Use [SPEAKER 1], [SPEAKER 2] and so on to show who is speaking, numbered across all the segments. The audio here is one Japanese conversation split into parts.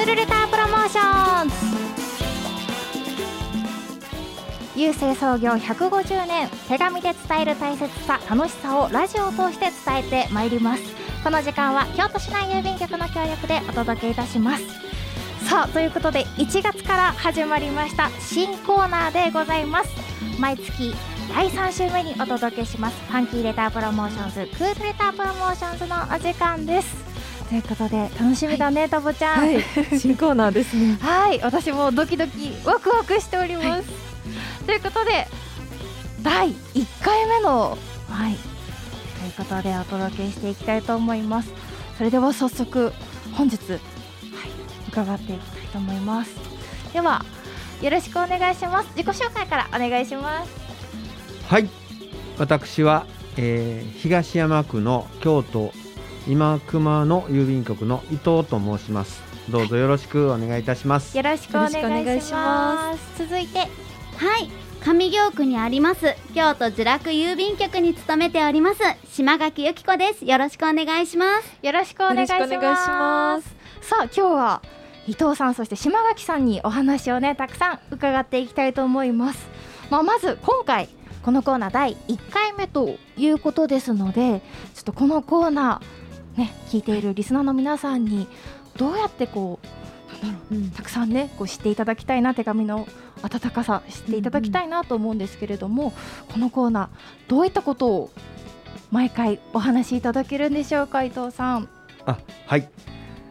[SPEAKER 1] Cool letter promotions。郵政創業150年手紙で伝える大切さ楽しさをラジオを通して伝えてまいります。この時間は京都市内郵便局の協力でお届けいたします。さあということで1月から始まりました新コーナーでございます。毎月第3週目にお届けします Funky letter promotions Cool letter promotions のお時間です。ということで楽しみだね、はい、タボちゃん、
[SPEAKER 2] はい、新コーナーですね。
[SPEAKER 1] はい。私もドキドキワクワクしております、はい、ということで第1回目のはい。ということでお届けしていきたいと思います。それでは早速本日はい伺っていきたいと思います。ではよろしくお願いします。自己紹介からお願いします。
[SPEAKER 3] はい。私は、えー、東山区の京都今熊の郵便局の伊藤と申します。どうぞよろしくお願いいたします。
[SPEAKER 1] よろしくお願いします。続いては
[SPEAKER 4] い上京区にあります京都呪楽郵便局に勤めております島垣由紀子です。よろしくお願いします。
[SPEAKER 1] よろしくお願いします。さあ今日は伊藤さんそして島垣さんにお話をねたくさん伺っていきたいと思います。まあ、まず今回このコーナー第1回目ということですのでちょっとこのコーナーね、聞いているリスナーの皆さんにどうやってこうなんだろう、うん、たくさんねこう知っていただきたいな手紙の温かさ知っていただきたいなと思うんですけれども、うんうん、このコーナーどういったことを毎回お話しいただけるんでしょうか伊藤さん。
[SPEAKER 3] あはい、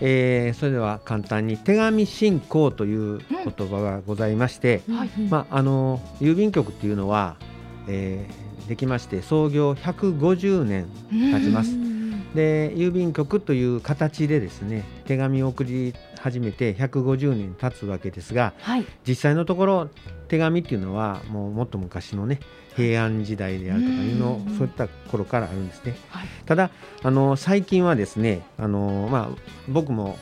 [SPEAKER 3] えー、それでは簡単に手紙進行という言葉がございまして、うん、まああの郵便局っていうのは、えー、できまして創業150年経ちます。で郵便局という形でですね手紙を送り始めて150年経つわけですが、はい、実際のところ手紙っていうのはもうもっと昔のね平安時代であるとかいうのそういった頃からあるんですね。はい、ただあの最近はですねあの、まあ、僕も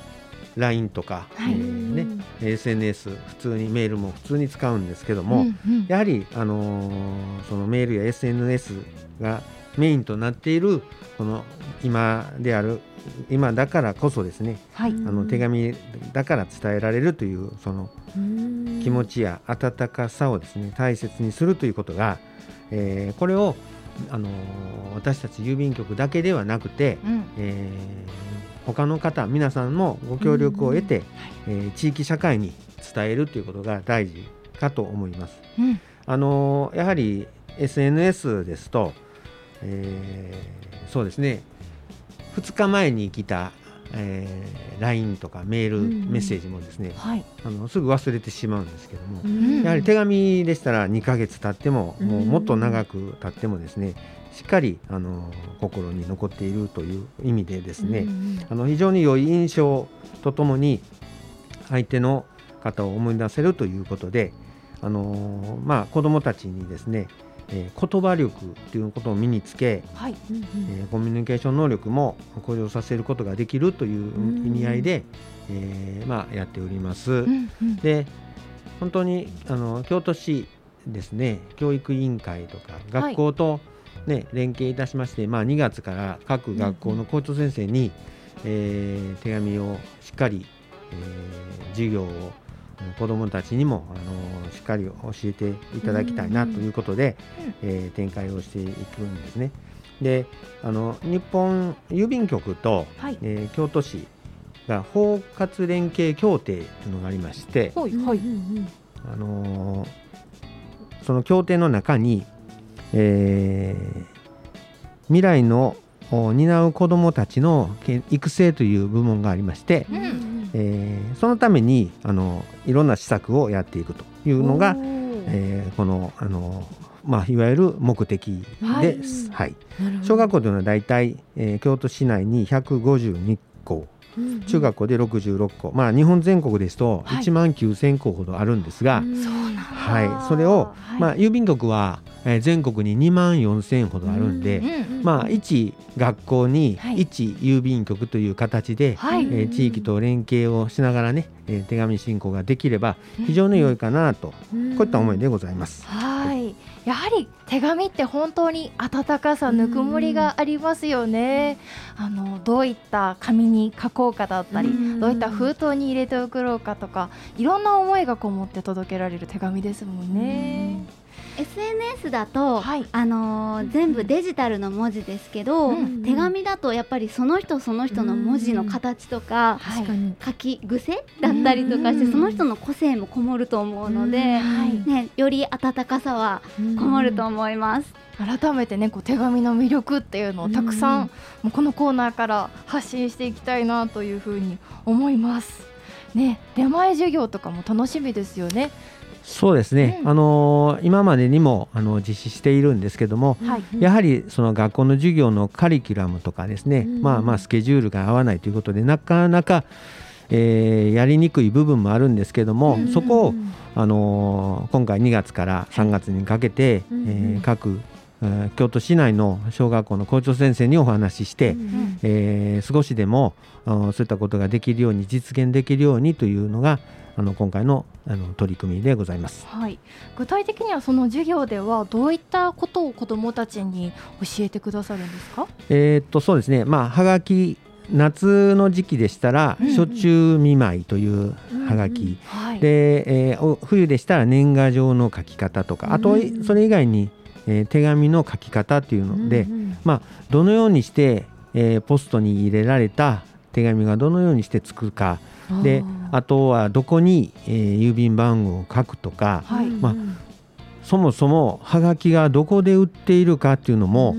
[SPEAKER 3] LINE とか、はい、えー、ね、SNS 普通にメールも普通に使うんですけども、うんうん、やはり、あのー、そのメールや SNS がメインとなっているこの今である今だからこそですね、はい、あの手紙だから伝えられるというその気持ちや温かさをですね大切にするということが、えー、これをあの私たち郵便局だけではなくて、うん、えー、他の方皆さんもご協力を得て、えー、地域社会に伝えるということが大事かと思います。うん、あのやはり SNS ですとえー、そうですね。2日前に来た、えー、LINE とかメール、うん、メッセージもですね、はい、あのすぐ忘れてしまうんですけども、うん、やはり手紙でしたら2ヶ月経っても、もうもっと長く経ってもですねしっかりあの心に残っているという意味でですね、あの非常に良い印象とともに相手の方を思い出せるということで、あのまあ、子どもたちにですねえー、言葉力ということを身につけ、はい。うんうん、えー、コミュニケーション能力も向上させることができるという意味合いで、えー、まあ、やっております。うんうん、で本当にあの京都市ですね教育委員会とか学校とね、はい、連携いたしまして、まあ、2月から各学校の校長先生に、うんうん、えー、手紙をしっかり、えー、授業を子どもたちにもあのしっかり教えていただきたいなということで、えー、展開をしていくんですね。であの日本郵便局と、はい、えー、京都市が包括連携協定というのがありまして、はいはい、あのー、その協定の中に、えー、未来の担う子どもたちの育成という部門がありまして、うんえー、そのためにあのいろんな施策をやっていくというのが、えー、このあの、まあ、いわゆる目的です。はい、はい、小学校というのは大体、えー、京都市内に152校中学校で66校、まあ、日本全国ですと1万9000校ほどあるんですが、はい、はい、それを、まあ、郵便局はえ全国に2万4000ほどあるんで、まあ、1学校に1郵便局という形で、はい、えー、地域と連携をしながらね、えー、手紙進行ができれば非常に良いかなと、こういった思いでございます。
[SPEAKER 1] はいやはり手紙って本当に温かさぬくもりがありますよね。あのどういった紙に書こうかだったり、どういった封筒に入れて送ろうかとか、いろんな思いがこもって届けられる手紙ですもんね。
[SPEAKER 4] SNS だと、はい、あのー、全部デジタルの文字ですけど、うん、手紙だとやっぱりその人その人の文字の形とか、書き癖だったりとかして、その人の個性もこもると思うので、ね、より温かさはこもると思います。
[SPEAKER 1] 改めてねこう手紙の魅力っていうのをたくさん、もうこのコーナーから発信していきたいなというふうに思います。ね、出前授業とかも楽しみですよね。
[SPEAKER 3] そうですね、うん、あの今までにもあの実施しているんですけども、はい、やはりその学校の授業のカリキュラムとかですね、うん、まあまあスケジュールが合わないということでなかなか、えー、やりにくい部分もあるんですけども、うん、そこを、あの今回2月から3月にかけて、えー、各京都市内の小学校の校長先生にお話しして、うん、えー、少しでもそういったことができるように実現できるようにというのがあの今回のあの取り組みでございます、
[SPEAKER 1] はい、具体的にはその授業ではどういったことを子どもたちに教えてくださるんですか、
[SPEAKER 3] えー、っとそうですね、まあ、はがき夏の時期でしたら、暑中見舞いというはがき、で、えー、冬でしたら年賀状の書き方とかあとそれ以外にえー、手紙の書き方っていうので、うんうん、まあ、どのようにして、えー、ポストに入れられた手紙がどのようにしてつくか。であとはどこに、えー、郵便番号を書くとか、はい、まあ、そもそもはがきがどこで売っているかっていうのも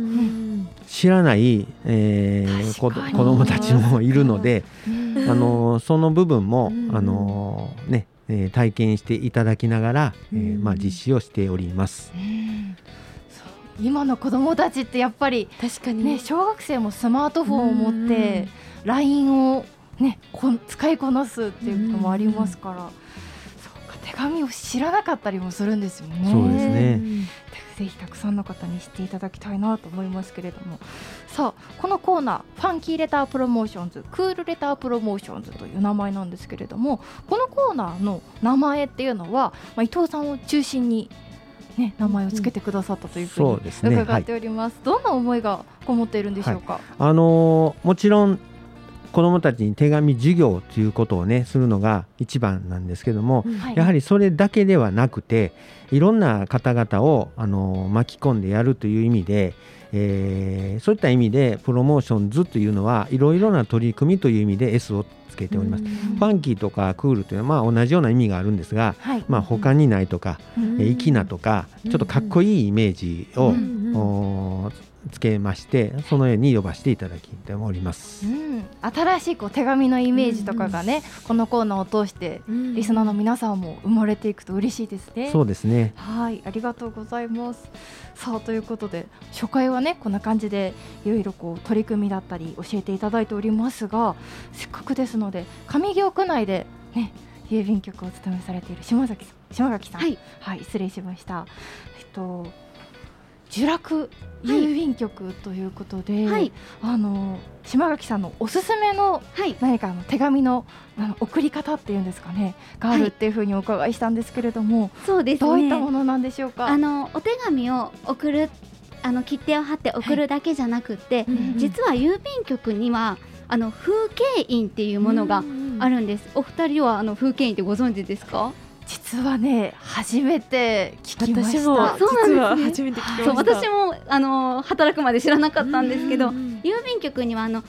[SPEAKER 3] 知らない、えー、子子どもたちもいるので、あのその部分も、あのねえー、体験していただきながら、えーまあ、実施をしております。
[SPEAKER 1] 今の子どもたちってやっぱり確かにね小学生もスマートフォンを持って LINE をねこ使いこなすっていうこともありますから。そうか手紙を知らなかったりもするんですよね。
[SPEAKER 3] そうですね。
[SPEAKER 1] ぜひたくさんの方に知っていただきたいなと思いますけれどもさあこのコーナー Funky letter promotions Cool letter promotions という名前なんですけれどもこのコーナーの名前っていうのは、まあ、伊藤さんを中心にね、名前を付けてくださったというふうに伺っております。すねはい、どんな思いがこもっているんでしょうか？はい、
[SPEAKER 3] あのー、もちろん子どもたちに手紙授業ということをねするのが一番なんですけども、はい、やはりそれだけではなくていろんな方々をあの巻き込んでやるという意味で、えー、そういった意味でプロモーションズというのはいろいろな取り組みという意味で S をつけております。ファンキーとかクールというのはまあ同じような意味があるんですが、はい、まあ他にないとか、粋なとかちょっとかっこいいイメージを、つけましてそのように呼ばせていただきております、
[SPEAKER 1] うん、新しいこう手紙のイメージとかがね、このコーナーを通してリスナーの皆さんも生まれていくと嬉しいですね。
[SPEAKER 3] そうですね。
[SPEAKER 1] はいありがとうございます。さあということで初回はねこんな感じでいろいろこう取り組みだったり教えていただいておりますがせっかくですので上京区内でね郵便局を務めされている島崎さん島垣さん、はい、はい、失礼しました。えっと呪楽郵便局ということで、はい、あの島垣さんのおすすめの何かの手紙のあの送り方っていうんですかねがあるっていうふうにお伺いしたんですけれども、はい、
[SPEAKER 4] そうです、
[SPEAKER 1] ね、どういったものなんでしょうか？
[SPEAKER 4] あのお手紙を送るあの切手を貼って送るだけじゃなくて、はい実は郵便局にはあの風景印っていうものがあるんです。お二人はあの風景印ってご存知ですか？
[SPEAKER 1] 実はね初めて聞きました。
[SPEAKER 2] そうなんですね。そう
[SPEAKER 4] 私もあの働くまで知らなかったんですけど、郵便局にはあの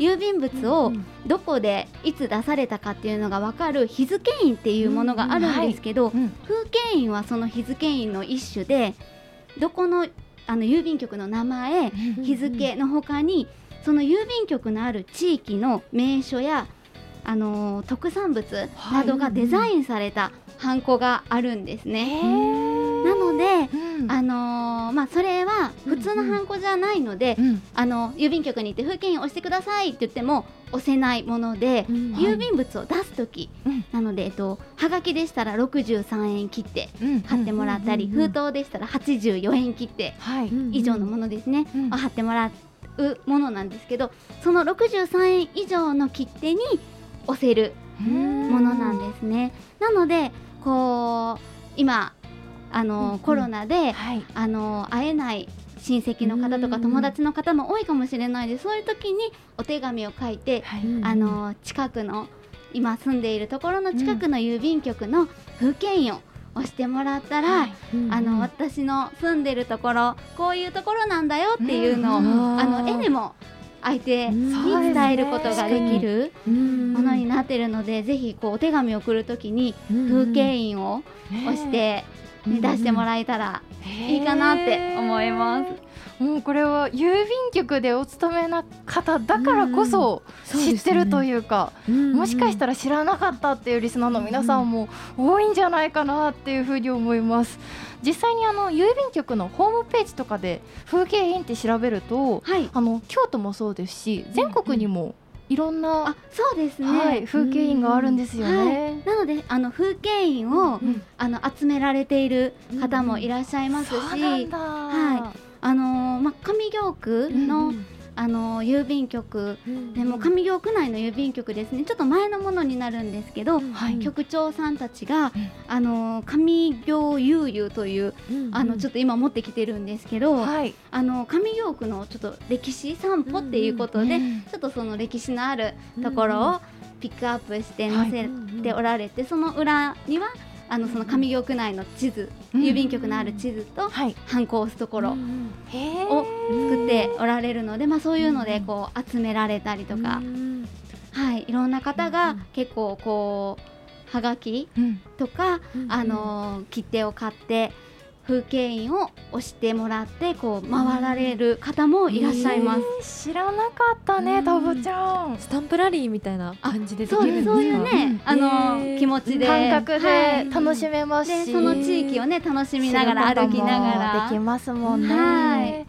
[SPEAKER 4] 郵便物をどこでいつ出されたかっていうのが分かる日付印っていうものがあるんですけど、風景印はその日付印の一種でどこのあの郵便局の名前、日付のほかにその郵便局のある地域の名所やあのー、特産物などがデザインされたハンコがあるんですね。なので、うん、あのー、まあ、それは普通のハンコじゃないので、うん。あの郵便局に行って風景印押してくださいって言っても押せないもので、うん、郵便物を出す時、なので、えっと、はがきでしたら63円切って貼ってもらったり、封筒でしたら84円切って以上のものですね、を貼ってもらうものなんですけどその63円以上の切手に押せるものなんですね。なのでこう今あの、コロナで、
[SPEAKER 1] はい。
[SPEAKER 4] あの会えない親戚の方とか友達の方も多いかもしれないです。そういう時にお手紙を書いて、
[SPEAKER 1] はい。
[SPEAKER 4] あの近くの今住んでいるところの近くの郵便局の風景印を押してもらったら、
[SPEAKER 1] はい。
[SPEAKER 4] あの私の住んでるところこういうところなんだよっていうのを、
[SPEAKER 2] うん
[SPEAKER 4] あの絵でも相手に伝えることができるものになっているので、ぜひこうお手紙を送るときに風景印を押して、ね出してもらえたらいいかなって思います。
[SPEAKER 1] もうこれは郵便局でお勤めな方だからこそ知ってるというか、もしかしたら知らなかったっていうリスナーの皆さんも多いんじゃないかなっていうふうに思います。実際にあの郵便局のホームページとかで風景印って調べると
[SPEAKER 4] はい、
[SPEAKER 1] あの京都もそうですし全国にもいろんな、
[SPEAKER 4] あそうですね、
[SPEAKER 1] はい、風景印があるんですよね。
[SPEAKER 4] なのであの風景印を、
[SPEAKER 1] うん。
[SPEAKER 4] あの集められている方もいらっしゃいますし、
[SPEAKER 1] そうなんだ、
[SPEAKER 4] はあのーまあ上京区の、あのー郵便局。でも上京区内の郵便局ですね。ちょっと前のものになるんですけど、
[SPEAKER 1] はい
[SPEAKER 4] 局長さんたちが、
[SPEAKER 1] うん。
[SPEAKER 4] あのー上京悠々という、あのちょっと今持ってきてるんですけど、
[SPEAKER 1] はい、
[SPEAKER 4] あの上京区のちょっと歴史散歩っていうことで、
[SPEAKER 1] うん
[SPEAKER 4] ちょっとその歴史のあるところをピックアップして載せておられて、その裏にはあのその上京区内の地図、
[SPEAKER 1] うん。
[SPEAKER 4] 郵便局のある地図と
[SPEAKER 1] はい、
[SPEAKER 4] ハンコを押すところを作っておられるので、まあ、そういうのでこう集められたりとか、はい、いろんな方が結構こうはがき
[SPEAKER 1] うん。
[SPEAKER 4] とか、あのー切手を買って風景印を押してもらってこう回られる方もいらっしゃいます。
[SPEAKER 1] えー知らなかったね、
[SPEAKER 2] うん
[SPEAKER 1] タブちゃん。
[SPEAKER 2] スタンプラリーみたいな感じででき
[SPEAKER 4] そう
[SPEAKER 2] るんですか
[SPEAKER 4] そういうね、
[SPEAKER 1] うん
[SPEAKER 4] あの
[SPEAKER 2] へー
[SPEAKER 4] 気持ちで
[SPEAKER 1] 感覚
[SPEAKER 4] はい
[SPEAKER 1] で楽しめますし、
[SPEAKER 4] でその地域をね楽しみながら歩きながら
[SPEAKER 1] できますもんね。
[SPEAKER 4] はい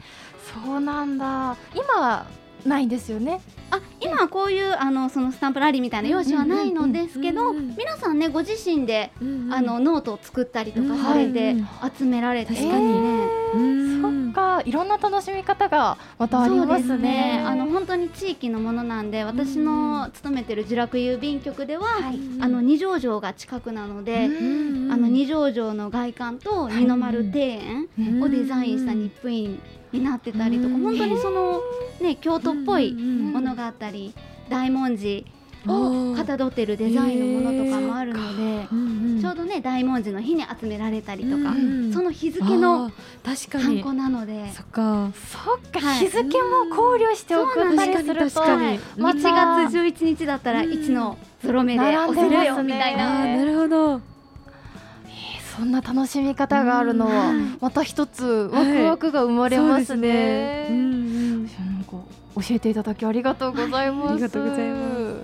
[SPEAKER 1] そうなんだ。今ないんですよね。
[SPEAKER 4] あ今はこういうあのそのスタンプラリーみたいな用紙はないのですけど皆さんねご自身であのノートを作ったりとか
[SPEAKER 2] うん。
[SPEAKER 4] されて
[SPEAKER 2] はい。
[SPEAKER 4] 集められて。
[SPEAKER 2] 確かに。
[SPEAKER 4] ね。
[SPEAKER 2] うん
[SPEAKER 1] そっか、いろんな楽しみ方がまたありますね。
[SPEAKER 4] あの本当に地域のものなんで私の勤めてる自楽郵便局では
[SPEAKER 1] はい。
[SPEAKER 4] あの二条城が近くなので
[SPEAKER 1] うん
[SPEAKER 4] あの二条城の外観と二の丸庭園
[SPEAKER 1] うん
[SPEAKER 4] をデザインした日本印になってたりとか
[SPEAKER 2] うん。
[SPEAKER 4] 本当にそのね京都っぽい
[SPEAKER 2] うん
[SPEAKER 4] ものがあったり大文字
[SPEAKER 2] お
[SPEAKER 4] を
[SPEAKER 2] ー。
[SPEAKER 4] かたどってるデザインのものとかもあるので
[SPEAKER 2] うんうん。
[SPEAKER 4] ちょうどね大文字の日に集められたりとか
[SPEAKER 2] うん
[SPEAKER 4] その日付の
[SPEAKER 2] 確かに。
[SPEAKER 4] ハンコなので。
[SPEAKER 2] そっか。
[SPEAKER 1] 日付も考慮して送ったりすると、
[SPEAKER 2] そうなんです。確かに。
[SPEAKER 1] ま
[SPEAKER 4] 1
[SPEAKER 1] た
[SPEAKER 4] 月11日だったら
[SPEAKER 2] うん。
[SPEAKER 4] 1のゾロ目で押せるよみたい
[SPEAKER 2] あ
[SPEAKER 4] な。
[SPEAKER 2] ーなるほど
[SPEAKER 1] そんな楽しみ方があるのは、
[SPEAKER 4] うん
[SPEAKER 1] また一つワクワクが生まれますね。教えていただきありがとうございます。
[SPEAKER 2] ありがとうございます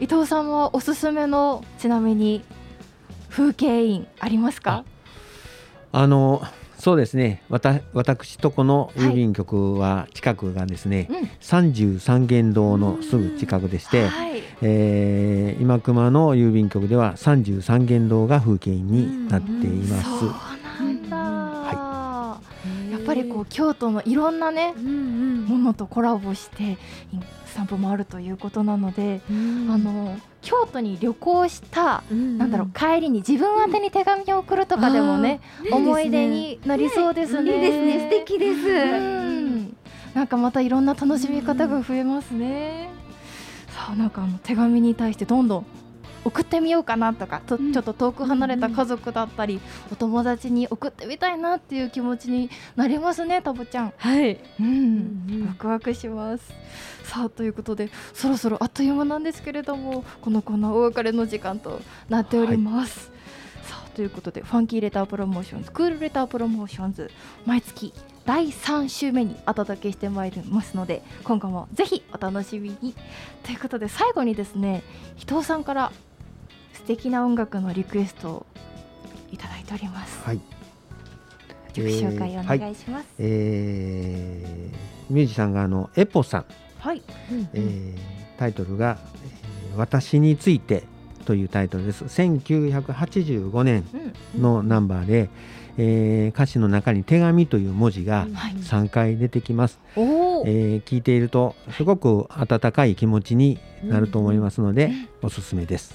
[SPEAKER 1] 伊藤さんはおすすめのちなみに風景印ありますか？
[SPEAKER 3] あのそうですね。わた私とこの郵便局は近くがですね、
[SPEAKER 1] うん。
[SPEAKER 3] 三十三間堂のすぐ近くでして、
[SPEAKER 1] はい。
[SPEAKER 3] えー今熊の郵便局では三十三間堂が風景印になっています。
[SPEAKER 1] そうこう京都のいろんなね
[SPEAKER 2] うんうん。
[SPEAKER 1] ものとコラボしてスタンプもあるということなので、
[SPEAKER 2] うん。
[SPEAKER 1] あの京都に旅行した
[SPEAKER 2] うん
[SPEAKER 1] なんだろう帰りに自分宛てに手紙を送るとかでもね、
[SPEAKER 2] あー。
[SPEAKER 1] 思い出になりそうですね。
[SPEAKER 4] いいですね。素敵です。
[SPEAKER 1] うん。なんかまたいろんな楽しみ方が増えますね。さあなんかあの手紙に対してどんどん送ってみようかなとかと、
[SPEAKER 4] うん。
[SPEAKER 1] ちょっと遠く離れた家族だったり、お友達に送ってみたいなっていう気持ちになりますねタボちゃん。
[SPEAKER 2] はい。
[SPEAKER 1] うん。
[SPEAKER 2] うん
[SPEAKER 1] ワクワクします。さあということでそろそろあっという間なんですけれどもこのコーナーお別れの時間となっております。さあということで Funky letter promotions Cool letter promotions 毎月第3週目にお届けしてまいりますので今後もぜひお楽しみに。ということで最後にですね伊藤さんから素敵な音楽のリクエストをいただいております。
[SPEAKER 3] はい、
[SPEAKER 1] 曲紹介お願いします。
[SPEAKER 3] えーミュージシャンがあのエポさん、
[SPEAKER 1] はい、
[SPEAKER 3] えータイトルが、えー私について」というタイトルです。1985年
[SPEAKER 1] うん、
[SPEAKER 3] のナンバーで、えー歌詞の中に「手紙」という文字が
[SPEAKER 1] はい。
[SPEAKER 3] 3回出てきます、
[SPEAKER 1] おお、
[SPEAKER 3] えー聞いているとすごく温かい気持ちになると思いますので、おすすめです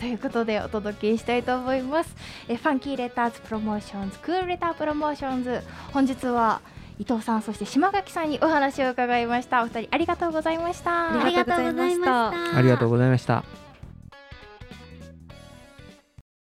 [SPEAKER 1] ということでお届けしたいと思います。え Funky letters promotions、Cool letter promotions、本日は伊藤さんそして島垣さんにお話を伺いました。お二人ありがとうございました。
[SPEAKER 2] ありがとうございました
[SPEAKER 4] ありがとうございました
[SPEAKER 3] ありがとうございました。